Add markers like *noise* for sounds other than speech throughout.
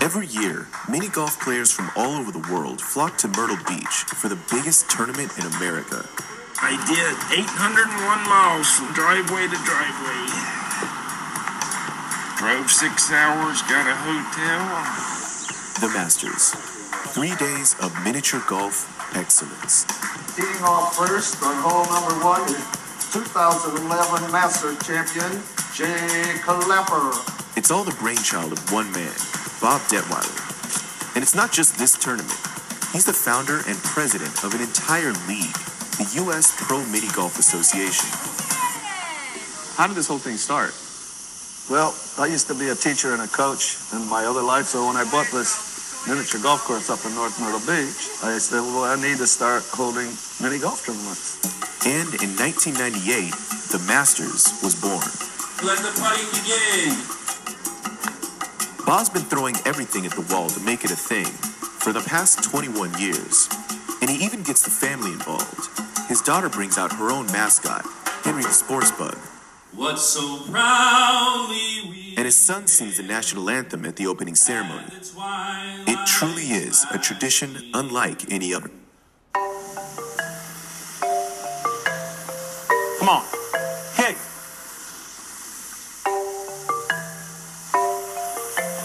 Every year, mini golf players from all over the world flock to Myrtle Beach for the biggest tournament in America. I did 801 miles from driveway to driveway. Drove six hours, got a hotel. The Masters. Three days of miniature golf excellence. Teeing off first on hole number one is 2011 Master Champion Jay Clapper. It's all the brainchild of one man, Bob Detwiler. And it's not just this tournament. He's the founder and president of an entire league, the U.S. Pro Mini Golf Association. How did this whole thing start? Well, I used to be a teacher and a coach in my other life, so when I bought this miniature golf course up in North Myrtle Beach, I said, well, I need to start holding mini golf tournaments. And in 1998, the Masters was born. Let the party begin. Bob's been throwing everything at the wall to make it a thing for the past 21 years. And he even gets the family involved. His daughter brings out her own mascot, Henry the Sports Bug. What so proudly we And his son sings the national anthem at the opening ceremony. It truly is a tradition unlike any other. Come on.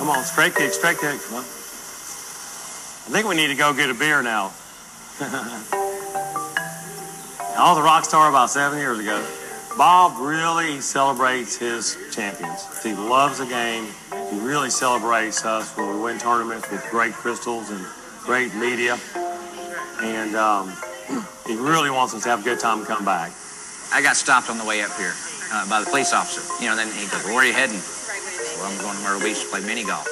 Come on, kick, straight kick. Come on. I think we need to go get a beer now. *laughs* All the rock star about seven years ago. Bob really celebrates his champions. He loves the game. He really celebrates us when we win tournaments with great crystals and great media. And um, he really wants us to have a good time and come back. I got stopped on the way up here uh, by the police officer. You know, then he goes, "Where are you heading?" Well, I'm going to Myrtle Beach to play mini golf.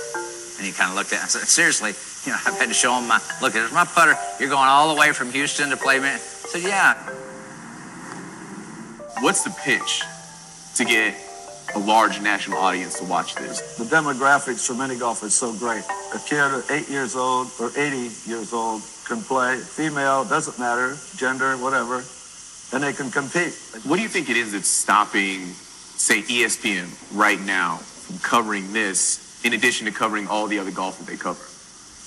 And he kind of looked at. me and said, "Seriously?" You know, I've had to show him my look. There's my putter. You're going all the way from Houston to play mini. I said, "Yeah." What's the pitch to get a large national audience to watch this? The demographics for mini golf is so great. A kid at eight years old or 80 years old can play. Female, doesn't matter, gender, whatever, and they can compete. What do you think it is that's stopping, say, ESPN right now from covering this in addition to covering all the other golf that they cover?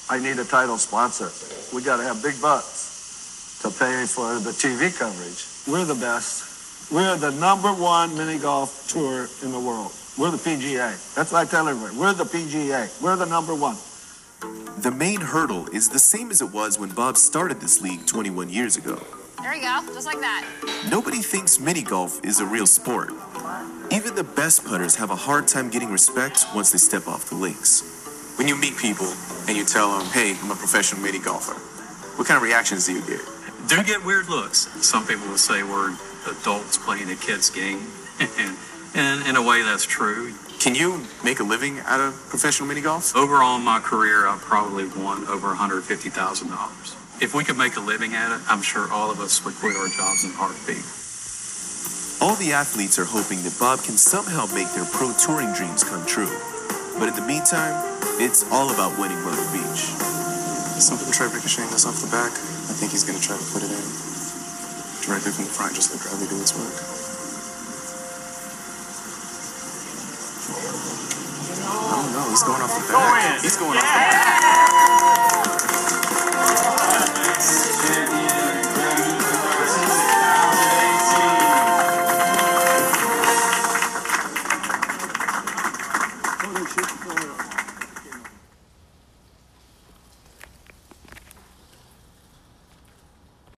I need a title sponsor. We got to have big bucks to pay for the TV coverage. We're the best. We're the number one mini golf tour in the world. We're the PGA. That's what I tell everybody. We're the PGA. We're the number one. The main hurdle is the same as it was when Bob started this league 21 years ago. There we go, just like that. Nobody thinks mini golf is a real sport. Even the best putters have a hard time getting respect once they step off the links. When you meet people and you tell them, hey, I'm a professional mini golfer, what kind of reactions do you get? do get weird looks. Some people will say we're adults playing a kid's game, and, *laughs* and in a way that's true. Can you make a living out of professional mini golf? Overall, in my career, I've probably won over $150,000. If we could make a living at it, I'm sure all of us would quit our jobs in a heartbeat. All the athletes are hoping that Bob can somehow make their pro touring dreams come true. But in the meantime, it's all about winning Myrtle Beach. Some people try ricocheting this off the back. I think he's going to try to put it in directly from the front, just let gravity do its work. Oh no, he's going off the back. He's going off the back. 이렇게했던 거.